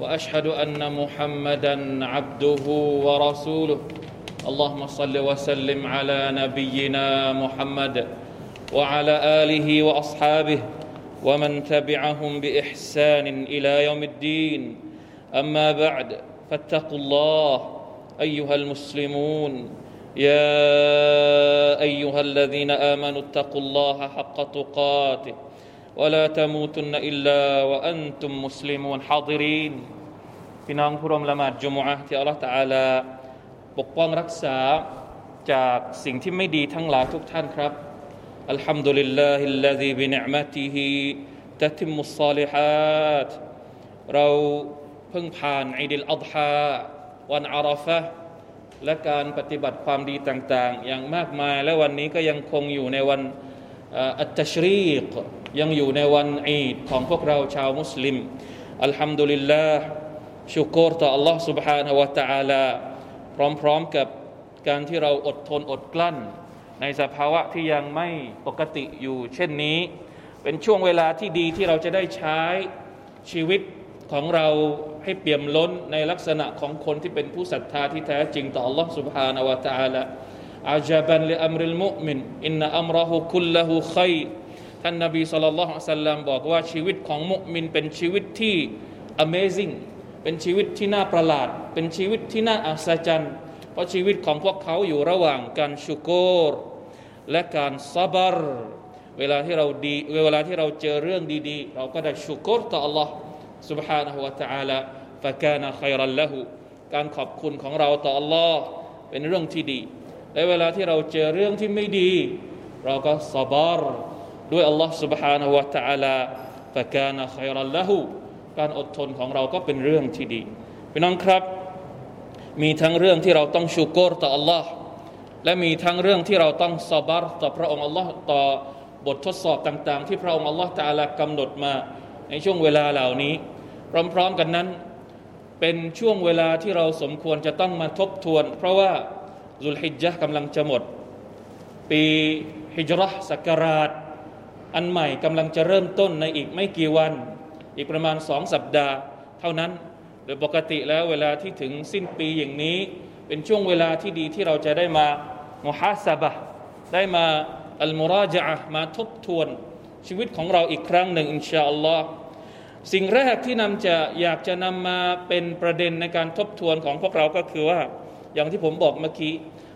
وأشهد أن محمدا عبده ورسوله. اللهم صل وسلم على نبينا محمد وعلى آله وأصحابه ومن تبعهم بإحسان إلى يوم الدين. أما بعد فاتقوا الله أيها المسلمون. يا أيها الذين آمنوا اتقوا الله حق تقاته. ولا تموتن الا وانتم مسلمون حاضرين พี่น้องผู้ร่วมละหมาดจุมอะห์ที่อัลลอฮฺตะอาลาปกป้องรักษาจากสิ่งที่ไม่ดีทั้งหลายทุกท่านครับอัลฮัมดุลิลลาฮิลลาฮิบินิอ์มะติฮิตะติมุสซาลิฮัตเราเพิ่งผ่านอีดิลอัฎฮาวันอาราฟะห์และการปฏิบัติความดีต่างๆ อย่างมากมาย และวันนี้ก็ยังคงอยู่ในวันอัตตชรีก ยังอยู่ในวันอีดของพวกเราชาวมุสลิม อัลฮัมดุลิลลาห์ชุกรต่อ Allah سبحانه และ تعالى พร้อมๆกับการที่เราอดทนอดกลั้น ในสภาวะที่ยังไม่ปกติอยู่ เช่นนี้ เป็นช่วงเวลาที่ดีที่เราจะได้ใช้ชีวิตของเราให้เปี่ยมล้นในลักษณะของคนที่เป็นผู้ศรัทธาที่แท้จริงต่อ Allah سبحانه และ تعالى อาจับันลิอัมริลมุมินอินนอัมรหุคุลละหุขัย ท่านนบีสุลต่านละฮ์สัลลัมบอกว่าชีวิตของมุมินเป็นชีวิตที่ amazing เป็นชีวิตที่น่าประหลาด เป็นชีวิตที่น่าอัศจรรย์เพราะชีวิตของพวกเขาอยู่ระหว่างการชุกรและการซับรเวลาที่เราดีเวลาที่เราเจอเรื่องดีๆ เราก็ได้ชุกรต่อ Allah سبحانه และ تعالى فكان خيرا له การขอบคุณของเราต่อ Allah เป็นเรื่องที่ดี และเวลาที่เราเจอเรื่องที่ไม่ดี เราก็ซับร ด้วย Allah سبحانه และ تعالى فكان خيرا له การอดทนของเราก็เป็นเรื่องที่ดีพี่น้องครับ มีทั้งเรื่องที่เราต้องชูกรต่อ Allah และมีทั้งเรื่องที่เราต้องซอบารต่อพระองค์ Allah ต่อบททดสอบต่างๆ ที่พระองค์ Allah ตาลากำหนดมาในช่วงเวลาเหล่านี้ พร้อมๆกันนั้น เป็นช่วงเวลาที่เราสมควรจะต้องมาทบทวน เพราะว่าซุลฮิจญะกำลังจะหมด ปีฮิจรัศักราช อันใหม่กำลังจะเริ่มต้นในอีกไม่กี่วัน อีกประมาณสองสัปดาห์ เท่านั้นโดยปกติแล้วเวลาที่ถึงสิ้นปีอย่างนี้ เป็นช่วงเวลาที่ดีที่เราจะได้มามุฮัสบะได้มาอัลมุราจามาทบทวน ชีวิตของเราอีกครั้งหนึ่งอินชาอัลลอฮ์สิ่งแรกที่นำจะอยากจะนำมาเป็นประเด็นในการทบทวนของพวกเราก็คือว่า อย่างที่ผมบอกเมื่อกี้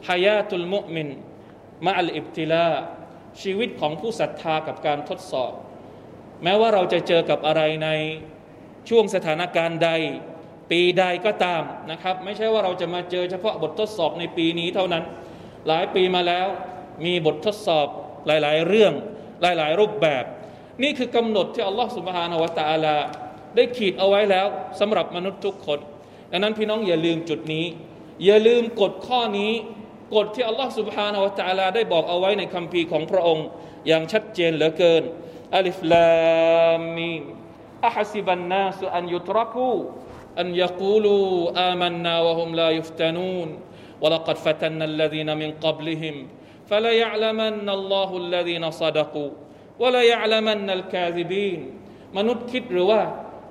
ฮายาตุลมุมินมาอัลอิบติลา ชีวิตของผู้ศรัทธากับการทดสอบ แม้ว่าเราจะเจอกับอะไรในช่วงสถานการณ์ใด ปีใดก็ตามนะครับ ไม่ใช่ว่าเราจะมาเจอเฉพาะบททดสอบในปีนี้เท่านั้น หลายปีมาแล้วมีบททดสอบหลาย ๆ เรื่องหลาย ๆ รูปแบบ นี่คือกำหนดที่อัลลอฮฺสุบฮานาวะตะอาลา ได้ขีดเอาไว้แล้วสำหรับมนุษย์ทุกคนดังนั้นพี่น้องอย่าลืมจุดนี้ อย่าลืมกฎข้อนี้ กฎที่อัลลอฮฺสุบฮานาวะตะอาลาได้บอกเอาไว้ในคัมภีร์ของพระองค์ อย่างชัดเจนเหลือเกินอัลิฟลามีมอะฮัซิบันนาสอันยุตรักูอันยกูลูอามันนาวะฮุมลายุฟตานูน ولقد فتنا الذين من قبلهم فليعلمن الله الذين صدقوا وليعلمن الكاذبين มนุษย์คิดหรือว่า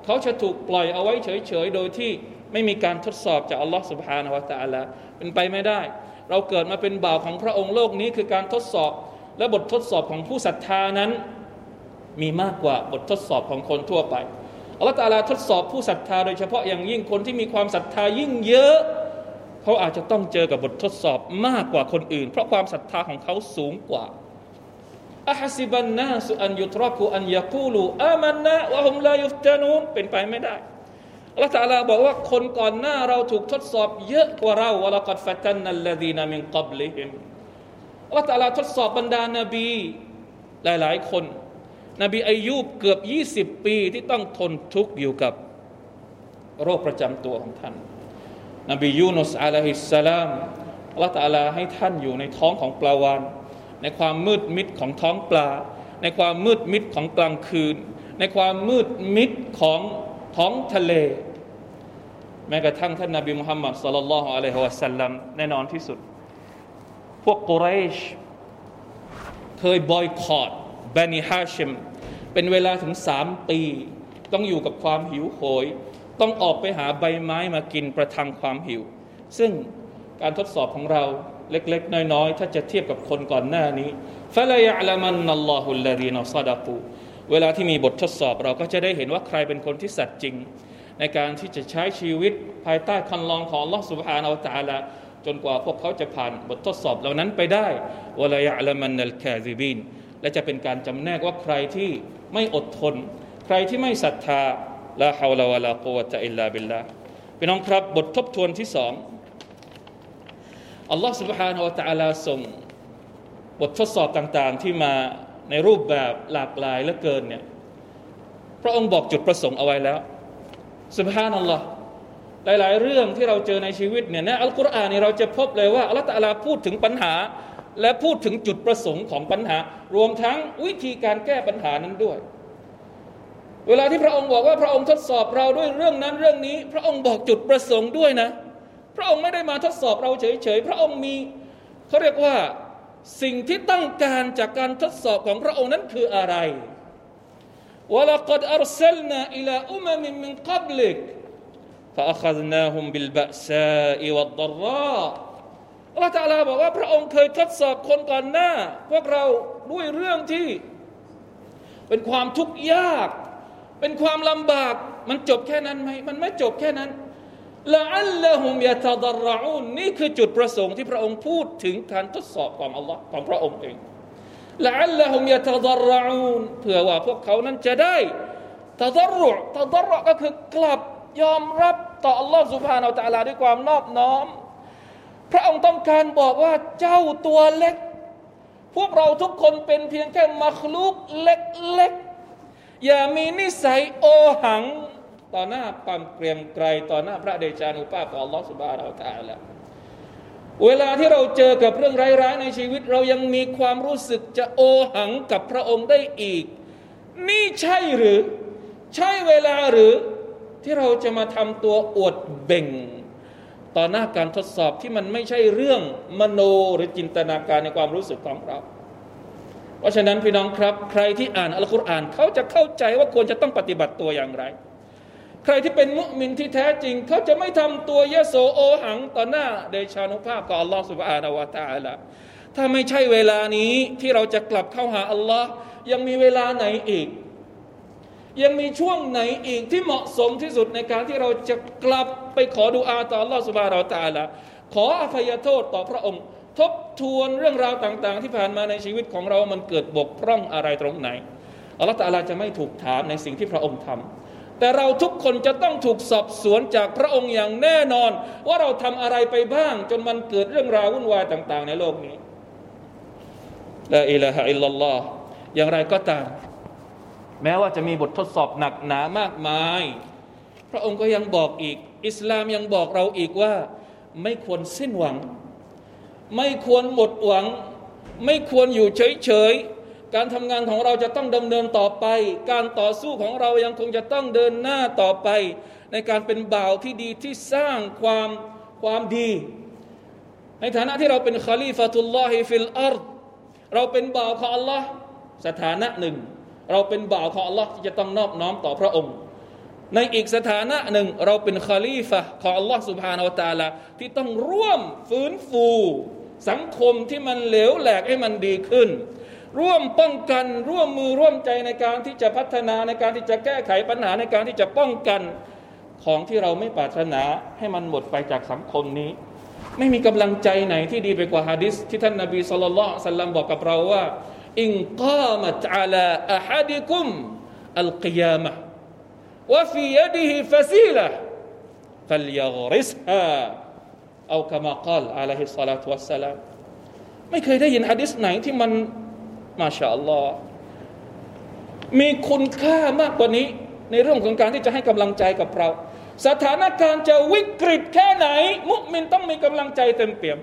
เขาจะถูกปล่อยเอาไว้เฉยๆ โดยที่ไม่มีการทดสอบจากอัลลอฮ์ سبحانه และ تعالى เป็นไปไม่ได้ เราเกิดมาเป็นบ่าวของพระองค์โลกนี้คือการทดสอบ และบททดสอบของผู้ศรัทธานั้น มีมากกว่าบททดสอบของคนทั่วไปอัลลอฮ์ตาลาทดสอบผู้ศรัทธาโดยเฉพาะอย่างยิ่งคนที่มีความศรัทธายิ่งเยอะ เขาอาจจะต้องเจอกับบททดสอบมากกว่าคนอื่น เพราะความศรัทธาของเขาสูงกว่าอะฮัสิบันนาสุอันยุตรักุอันยาคูลูอามันนะวะฮุมลายุฟตานูนเป็นไปไม่ได้ ลลอฮฺตาลาบอกว่าคนก่อนหน้าเราถูกทดสอบเยอะกว่าเราวะละกัดฟัตันนัลลดีนามินกับลิฮิมอัลลอฮฺตาลาทดสอบบรรดานาบีหลาย ๆ คน นบีอายุบเกือบ 20 ปีที่ต้องทนทุกข์อยู่กับโรคประจำตัวของท่าน นบียูนุสอะลัยฮิสสลามลลอฮฺตาลาให้ท่านอยู่ในท้องของปลาวานในความมืดมิดของท้องปลา ในความมืดมิดของกลางคืน ในความมืดมิดของท้องทะเล แม้กระทั่งท่านนาบีมุฮัมมัดสลลัลลอฮุอะลัยฮิวะสัลลัมแน่นอนที่สุด พวกกุเรช เคยบอยคอรดบานีฮาชิมเป็นเวลาถึงสามปี ต้องอยู่กับความหิวโหย ต้องออกไปหาใบไม้มากินประทังความหิว ซึ่งการทดสอบของเราเล็ก ๆ น้อย ๆ ถ้าจะเทียบกับคนก่อนหน้านี้ฟะลายะละมันนัลลอฮุลลาดีนอซาดะกูเวลาที่มีบททดสอบเราก็จะได้เห็นว่าใครเป็นคนที่สัตย์จริง ในการที่จะใช้ชีวิตภายใต้คันลองของลอสุบฮานาอัลตาลาจนกว่าพวกเขาจะผ่านบททดสอบเหล่านั้นไปได้วะลายะละมันนัลคาซิบินและจะเป็นการจำแนกว่าใครที่ไม่อดทน ใครที่ไม่ศรัทธาละฮาวลาวะลากุวะตะอิลลาบิลลาพี่น้องครับบททบทวนที่สองอัลลอฮ์ سبحانه และ تعالى ส่งบททดสอบต่างๆ ที่มาในรูปแบบหลากหลายเหลือเกินเนี่ยพระองค์บอกจุดประสงค์เอาไว้แล้ว สุบฮานัลลอฮ์หลายๆ เรื่องที่เราเจอในชีวิตเนี่ยในอัลกุรอานนี่เราจะพบเลยว่าอัลตัลลาพูดถึงปัญหา และพูดถึงจุดประสงค์ของปัญหา รวมทั้งวิธีการแก้ปัญหานั้นด้วย เวลาที่พระองค์บอกว่าพระองค์ทดสอบเราด้วยเรื่องนั้นเรื่องนี้ พระองค์บอกจุดประสงค์ด้วยนะ พระองค์ไม่ได้มาทดสอบเราเฉยๆพระองค์มีเขาเรียกว่าสิ่งที่ต้องการจากการทดสอบของพระองค์นั้นคืออะไร วลกดอัลสลนาอิลาอุมมิมินกับลิก فأخذناهم بالبأساء والضراء อัลลอฮฺตาลาบอกว่าพระองค์เคยทดสอบคนก่อนหน้า พวกเราด้วยเรื่องที่ เป็นความทุกข์ยาก เป็นความลำบาก มันจบแค่นั้นไหมมันไม่จบแค่นั้นละอัลลอฮุมยะตดรอูนนี่คือจุดประสงค์ที่พระองค์พูดถึงการทดสอบของอัลลอฮ์ของพระองค์เอง ละอัลลอฮุมยะตดรอูนเผื่อว่าพวกเขานั้นจะได้ตดรุตดรุก็คือกลับยอมรับต่ออัลลอฮ์สุบฮานาอัลตะลาด้วยความนอบน้อม พระองค์ต้องการบอกว่าเจ้าตัวเล็ก พวกเราทุกคนเป็นเพียงแค่มัคลูกเล็กๆ อย่ามีนิสัยโอหัง ต่อหน้าความเกรียงไกรต่อหน้าพระเดชานุภาพของอัลลอฮฺสุบฮานาอัลตะลา เวลาที่เราเจอกับเรื่องร้ายๆในชีวิต เรายังมีความรู้สึกจะโอหังกับพระองค์ได้อีก นี่ใช่หรือ ใช่เวลาหรือที่เราจะมาทำตัวอวดเบ่ง ต่อหน้าการทดสอบที่มันไม่ใช่เรื่องมโนหรือจินตนาการในความรู้สึกของเรา เพราะฉะนั้นพี่น้องครับ ใครที่อ่านอัลกุรอานเขาจะเข้าใจว่าควรจะต้องปฏิบัติตัวอย่างไร ใครที่เป็นมุมินที่แท้จริง เขาจะไม่ทำตัวยโสโอหังต่อหน้าเดชานุภาพของอัลลอฮฺสุบฮานาวะตาละถ้าไม่ใช่เวลานี้ที่เราจะกลับเข้าหาอัลลอฮ์ยังมีเวลาไหนอีก ยังมีช่วงไหนอีกที่เหมาะสมที่สุดในการที่เราจะกลับไปขอดูอาต่ออัลลอฮฺสุบฮานาวะตาละขออภัยโทษต่อพระองค์ ทบทวนเรื่องราวต่าง ๆ ที่ผ่านมาในชีวิตของเรามันเกิดบกพร่องอะไรตรงไหนอัลลอฮฺตาลาจะไม่ถูกถามในสิ่งที่พระองค์ทำ แต่เราทุกคนจะต้องถูกสอบสวนจากพระองค์อย่างแน่นอน ว่าเราทำอะไรไปบ้าง จนมันเกิดเรื่องราววุ่นวายต่าง ๆ ในโลกนี้ละอิละฮะอิลลัลลอฮ์อย่างไรก็ตาม แม้ว่าจะมีบททดสอบหนักหนามากมาย พระองค์ก็ยังบอกอีก อิสลามยังบอกเราอีกว่า ไม่ควรสิ้นหวัง ไม่ควรหมดหวัง ไม่ควรอยู่เฉย การทำงานของเราจะต้องดำเนินต่อไป การต่อสู้ของเรายังคงจะต้องเดินหน้าต่อไป ในการเป็นบ่าวที่ดีที่สร้างความความดี ในฐานะที่เราเป็นخليفة الله في الأرض เราเป็นบ่าวของอัลลอฮ์สถานะหนึ่ง เราเป็นบ่าวของอัลลอฮ์ที่จะต้องนอบน้อมต่อพระองค์ ในอีกสถานะหนึ่ง เราเป็นคาลีฟะของอัลลอฮ์ سبحانه وتعالى ที่ต้องร่วมฟื้นฟู สังคมที่มันเหลวแหลกให้มันดีขึ้น ร่วมป้องกันร่วมมือร่วมใจในการที่จะพัฒนาในการที่จะแก้ไขปัญหาในการที่จะป้องกันของที่เราไม่ปรารถนาให้มันหมดไปจากสังคมนี้ ไม่มีกำลังใจไหนที่ดีไปกว่าฮะดิษที่ท่านนาบีสุลต่านสัลลัมบอกกับเราว่า อิงกามะอาลาอะฮัดิกุมอัลกิยามะวะฟียดิฮิฟาซีละฟัลยัริสฮาเอาคำกล่าวอะลัยฮิสสลาตุวัสสลามไม่เคยได้ยินฮะดิษไหนที่มัน มาชาอัลลอฮ์มีคุณค่ามากกว่านี้ ในเรื่องของการที่จะให้กำลังใจกับเรา สถานการณ์จะวิกฤตแค่ไหน มุมินต้องมีกำลังใจเต็มเปี่ยม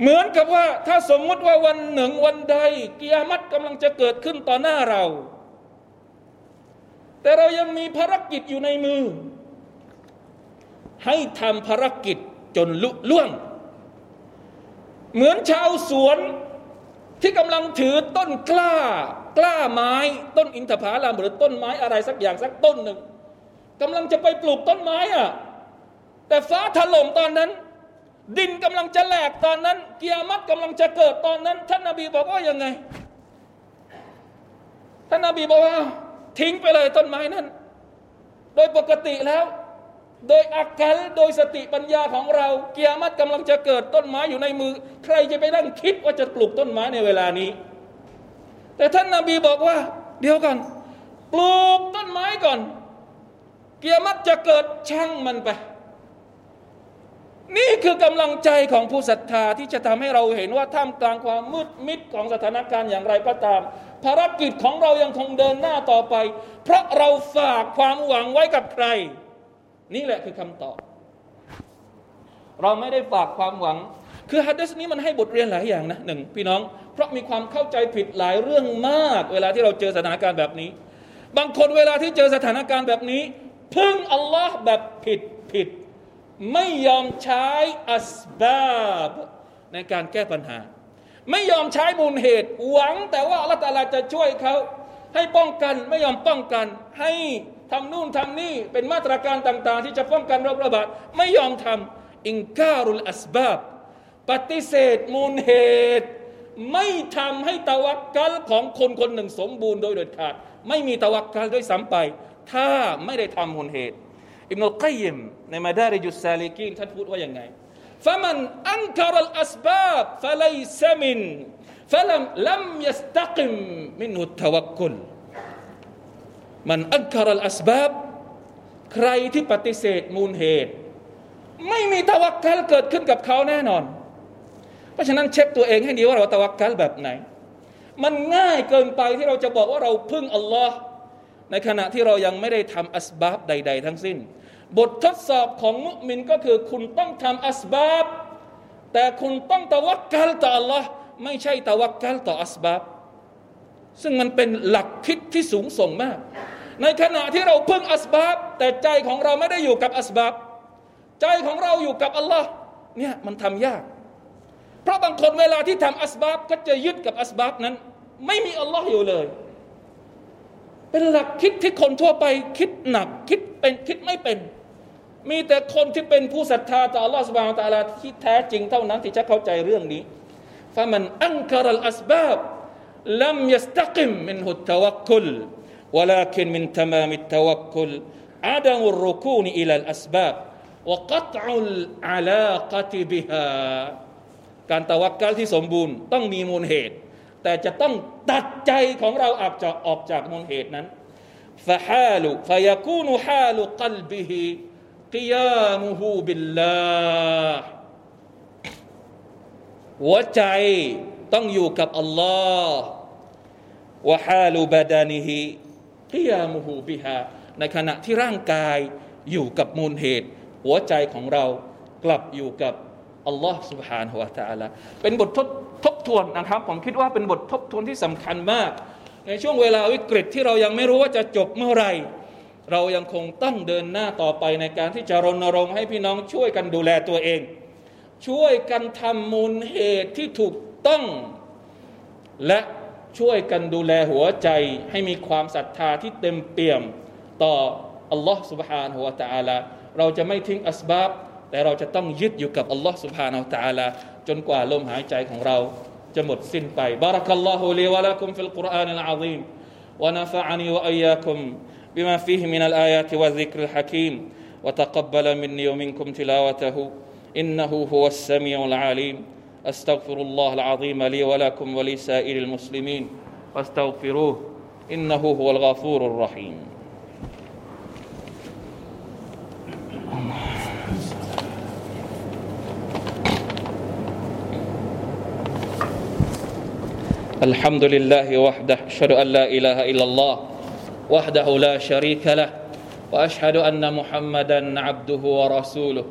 เหมือนกับว่าถ้าสมมติว่าวันหนึ่งวันใดกิยามัตกำลังจะเกิดขึ้นต่อหน้าเรา แต่เรายังมีภารกิจอยู่ในมือ ให้ทำภารกิจจนลุล่วง เหมือนชาวสวน ที่กำลังถือต้นกล้ากล้าไม้ ต้นอินทผลัมหรือต้นไม้อะไรสักอย่างสักต้นหนึ่งกำลังจะไปปลูกต้นไม้อะแต่ฟ้าถล่มตอนนั้น ดินกำลังจะแหลกตอนนั้นเกียรติกำลังจะเกิดตอนนั้น ท่านนาบีบอกว่ายังไง ท่านนาบีบอกว่า ทิ้งไปเลยต้นไม้นั้น โดยปกติแล้ว โดยอาการโดยสติปัญญาของเรา เกียรติกำลังจะเกิดต้นไม้อยู่ในมือ ใครจะไปนั่งคิดว่าจะปลูกต้นไม้ในเวลานี้ แต่ท่านนาบีบอกว่า เดี๋ยวก่อนปลูกต้นไม้ก่อน เกียรติจะเกิดช่างมันไป นี่คือกำลังใจของผู้ศรัทธาที่จะทำให้เราเห็นว่าท่ามกลางความมืดมิดของสถานการณ์อย่างไรก็ตาม ภารกิจของเรายังคงเดินหน้าต่อไป เพราะเราฝากความหวังไว้กับใคร นี่แหละคือคำตอบ เราไม่ได้ฝากความหวัง คือฮัดดิสนี้มันให้บทเรียนหลายอย่างนะหนึ่งพี่น้อง เพราะมีความเข้าใจผิดหลายเรื่องมาก เวลาที่เราเจอสถานการณ์แบบนี้ บางคนเวลาที่เจอสถานการณ์แบบนี้ พึ่งอัลลอฮ์แบบผิดผิด ไม่ยอมใช้อัสบาบในการแก้ปัญหา ไม่ยอมใช้มูลเหตุหวัง แต่ว่าอัลลอฮฺจะช่วยเขาให้ป้องกันไม่ยอมป้องกันให้ ทำนู่นทำนี่เป็นมาตรการต่างๆ ที่จะป้องกันโรคระบาดไม่ยอมทำอิงการุลอัสบาบปฏิเสธมูลเหตุ ไม่ทำให้ตะวักกัลของคนคนหนึ่งสมบูรณ์โดยเด็ดขาดไม่มีตะวักกัลด้วยซ้ำไปถ้าไม่ได้ทำมูลเหตุ อิบนุลกัยมในมาดาริจุสซาลิกีนท่านพูดว่าอย่างไง فمن أنكر الأسباب فليس من فلم لم يستقم منه التوكل มันอักคารลอัสบาบใครที่ปฏิเสธมูลเหตุ ไม่มีตะวักคัลเกิดขึ้นกับเขาแน่นอน เพราะฉะนั้นเช็คตัวเองให้ดีว่าเราตะวักคัลแบบไหน มันง่ายเกินไปที่เราจะบอกว่าเราพึ่งอัลลอฮ์ในขณะที่เรายังไม่ได้ทำอัสบาบใด ๆ ทั้งสิ้น บททดสอบของมุมินก็คือคุณต้องทำอัสบาบแต่คุณต้องตะวักคัลต่ออัลลอฮ์ไม่ใช่ตะวักคัลต่ออัสบาบซึ่งมันเป็นหลักคิดที่สูงส่งมาก ในขณะที่เราพึ่งอัสบับแต่ใจของเราไม่ได้อยู่กับอัสบับใจของเราอยู่กับอัลลอฮ์เนี่ยมันทำยาก เพราะบางคนเวลาที่ทำอัสบับก็จะยึดกับอัสบับนั้น ไม่มีอัลลอฮ์อยู่เลย เป็นหลักคิดที่คนทั่วไปคิดหนักคิดเป็นคิดไม่เป็น มีแต่คนที่เป็นผู้ศรัทธาต่ออัลลอฮ์สุบาวตาลาที่แท้จริงเท่านั้นที่จะเข้าใจเรื่องนี้ฟะมันอังการัลอัสบับลัมยัสตักิมมินหุตตะวักุล ولكن من تمام التوكل عدم الركون إلى الأسباب وقطع العلاقة بها การตะวักกัลที่สมบูรณ์ต้องมีมูลเหตุแต่จะต้องตัดใจของเราออกจากออกจากมูลเหตุนั้นฟะฮาลุฟะยาคูนุฮาลุกัลบิฮิกิยามุฮูบิลลาห์หัวใจต้องอยู่กับอัลลอฮ์วะฮาลุบาดานิฮิ กิยามุฮูบิฮาในขณะที่ร่างกายอยู่กับมูลเหตุ หัวใจของเรากลับอยู่กับอัลลอฮ์ سبحانه และ تعالى เป็นบททดทบทวนนะครับ ผมคิดว่าเป็นบททบทวนที่สำคัญมาก ในช่วงเวลาวิกฤตที่เรายังไม่รู้ว่าจะจบเมื่อไรเรายังคงต้องเดินหน้าต่อไปในการที่จะรณรงค์ให้พี่น้องช่วยกันดูแลตัวเอง ช่วยกันทำมูลเหตุที่ถูกต้อง และ ช่วยกันดูแลหัวใจให้มีความศรัทธาที่เต็มเปี่ยมต่ออัลลอฮ์ سبحانه และ تعالى เราจะไม่ทิ้งอัสบับแต่เราจะต้องยึดอยู่กับอัลลอฮ์ سبحانه และ تعالى จนกว่าลมหายใจของเราจะหมดสิ้นไปบารักัลลอฮุลีวะลักุมฟิลกุรอานิลอาซีม ونفعني وإياكم بما فيه من الآيات والذكر الحكيم وتقبل مني ومنكم تلاوته إنه هو السميع العليم أستغفر الله العظيم لي ولكم ولسائر المسلمين. فاستغفروه إنه هو الغفور الرحيم. الحمد لله وحده أشهد أن لا إله إلا الله وحده لا شريك له وأشهد أن محمدا عبده ورسوله.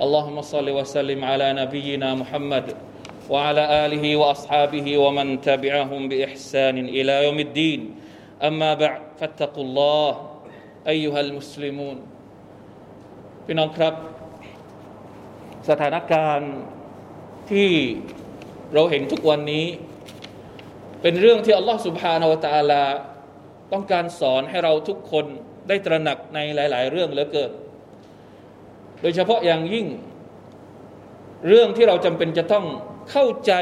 اللهم صل وسلم على نبينا محمد وعلى اله واصحابه ومن تبعهم باحسان الى يوم الدين اما بعد فاتقوا الله ايها المسلمون พี่น้องครับ สถานการณ์ที่เราเห็นทุกวันนี้ เป็นเรื่องที่อัลลอฮฺสุบฮานาวะตาลา ต้องการสอนให้เราทุกคนได้ตระหนักในหลาย ๆ เรื่องเหลือเกิน โดยเฉพาะอย่างยิ่ง เรื่องที่เราจำเป็นจะต้องเข้าใจ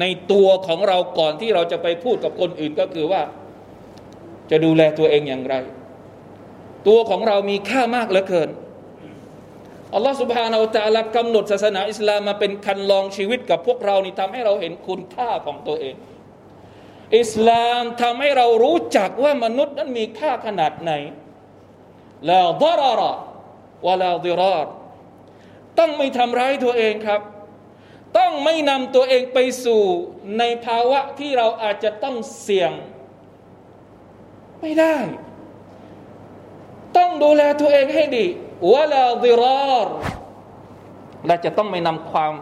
ในตัวของเราก่อนที่เราจะไปพูดกับคนอื่นก็คือว่า จะดูแลตัวเองอย่างไร ตัวของเรามีค่ามากเหลือเกินอัลลอฮฺสุบฮานาอัลตะลากำหนดศาสนาอิสลามมาเป็นคันลองชีวิตกับพวกเรานี่ทำให้เราเห็นคุณค่าของตัวเอง อิสลามทำให้เรารู้จักว่ามนุษย์นั้นมีค่าขนาดไหนลาดาระ วลาดิรารต้องไม่ทำร้ายตัวเองครับ ต้องไม่นำตัวเองไปสู่ในภาวะที่เราอาจจะต้องเสี่ยง ไม่ได้ ต้องดูแลตัวเองให้ดีวลาดิรารและจะต้องไม่นำความ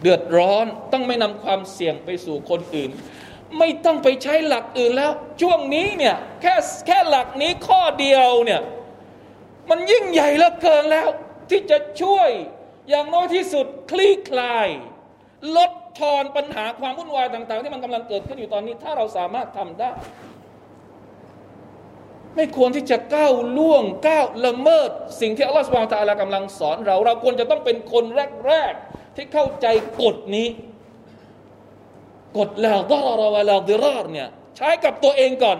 เดือดร้อน ต้องไม่นำความเสี่ยงไปสู่คนอื่น ไม่ต้องไปใช้หลักอื่นแล้ว ช่วงนี้เนี่ยแค่แค่หลักนี้ข้อเดียวเนี่ย มันยิ่งใหญ่เหลือเกินแล้ว ที่จะช่วยอย่างน้อยที่สุดคลี่คลาย ลดทอนปัญหาความวุ่นวายต่าง ๆ ที่มันกำลังเกิดขึ้นอยู่ตอนนี้ ถ้าเราสามารถทำได้ ไม่ควรที่จะก้าวล่วงก้าวละเมิด สิ่งที่อัลลอฮฺสุบฮานตะลากำลังสอนเรา เราควรจะต้องเป็นคนแรก ๆ ที่เข้าใจกฎนี้กฎลาดารวลาดิรารเนี่ยใช้กับตัวเองก่อน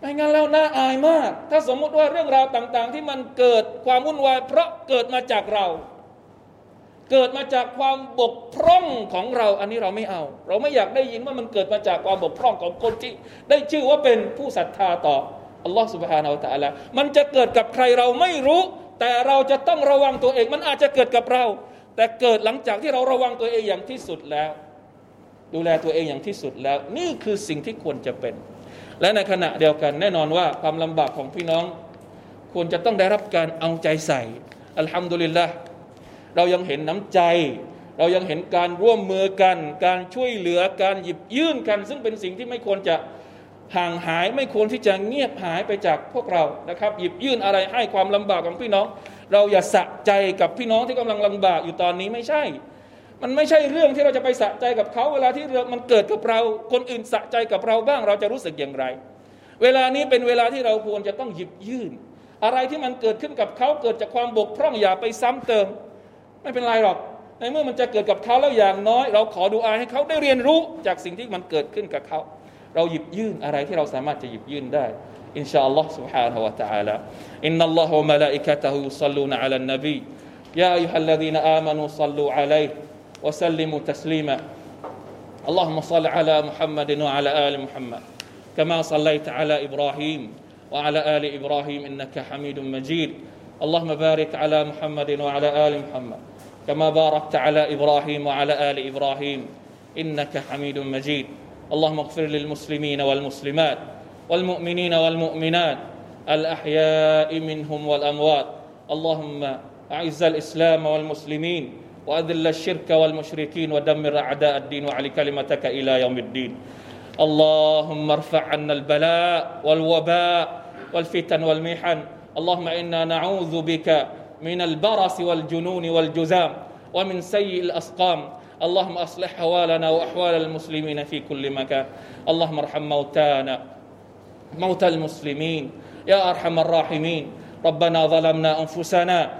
ไม่งั้นแล้วน่าอายมาก ถ้าสมมุติว่าเรื่องราวต่าง ๆ ที่มันเกิดความวุ่นวาย เพราะเกิดมาจากเรา เกิดมาจากความบกพร่องของเรา อันนี้เราไม่เอา เราไม่อยากได้ยินว่ามันเกิดมาจากความบกพร่องของคนที่ ได้ชื่อว่าเป็นผู้ศรัทธาต่ออัลลอฮฺสุบฮานาอัลตะลามันจะเกิดกับใครเราไม่รู้ แต่เราจะต้องระวังตัวเอง มันอาจจะเกิดกับเรา แต่เกิดหลังจากที่เราระวังตัวเองอย่างที่สุดแล้ว ดูแลตัวเองอย่างที่สุดแล้ว นี่คือสิ่งที่ควรจะเป็น และในขณะเดียวกันแน่นอนว่าความลำบากของพี่น้อง ควรจะต้องได้รับการเอาใจใส่อัลฮัมดุลิลละเรายังเห็นน้ำใจ เรายังเห็นการร่วมมือกัน การช่วยเหลือการหยิบยื่นกัน ซึ่งเป็นสิ่งที่ไม่ควรจะห่างหายไม่ควรที่จะเงียบหายไปจากพวกเรานะครับ หยิบยื่นอะไรให้ความลำบากของพี่น้อง เราอย่าสะใจกับพี่น้องที่กำลังลำบากอยู่ตอนนี้ไม่ใช่ มันไม่ใช่เรื่องที่เราจะไปสะใจกับเขาเวลาที่มันเกิดกับเรา คนอื่นสะใจกับเราบ้าง เราจะรู้สึกอย่างไร เวลานี้เป็นเวลาที่เราควรจะต้องหยิบยื่น อะไรที่มันเกิดขึ้นกับเขาเกิดจากความบกพร่องอย่าไปซ้ำเติมไม่เป็นไรหรอก ในเมื่อมันจะเกิดกับเขาแล้วอย่างน้อย เราขอดูอาให้เขาได้เรียนรู้จากสิ่งที่มันเกิดขึ้นกับเขา เราหยิบยื่นอะไรที่เราสามารถจะหยิบยื่นได้อินชาอัลลอฮ์ سبحانه และ تعالى إن الله وملائكته يصلون على النبي يا أيها الذين آمنوا صلوا عليه وسلموا تسليما. اللهم صل على محمد وعلى آل محمد كما صليت على إبراهيم وعلى آل إبراهيم إنك حميد مجيد. اللهم بارك على محمد وعلى آل محمد كما باركت على إبراهيم وعلى آل إبراهيم إنك حميد مجيد. اللهم اغفر للمسلمين والمسلمات والمؤمنين والمؤمنات الأحياء منهم والأموات. اللهم أعز الإسلام والمسلمين وأذل الشرك والمشركين ودمر أعداء الدين وعلي كلمتك إلى يوم الدين. اللهم ارفع عنا البلاء والوباء والفتن والمحن. اللهم إنا نعوذ بك من البرص والجنون والجزام ومن سيء الأسقام. اللهم أصلح أحوالنا وأحوال المسلمين في كل مكان. اللهم ارحم موتانا موتى المسلمين. يا أرحم الراحمين. ربنا ظلمنا أنفسنا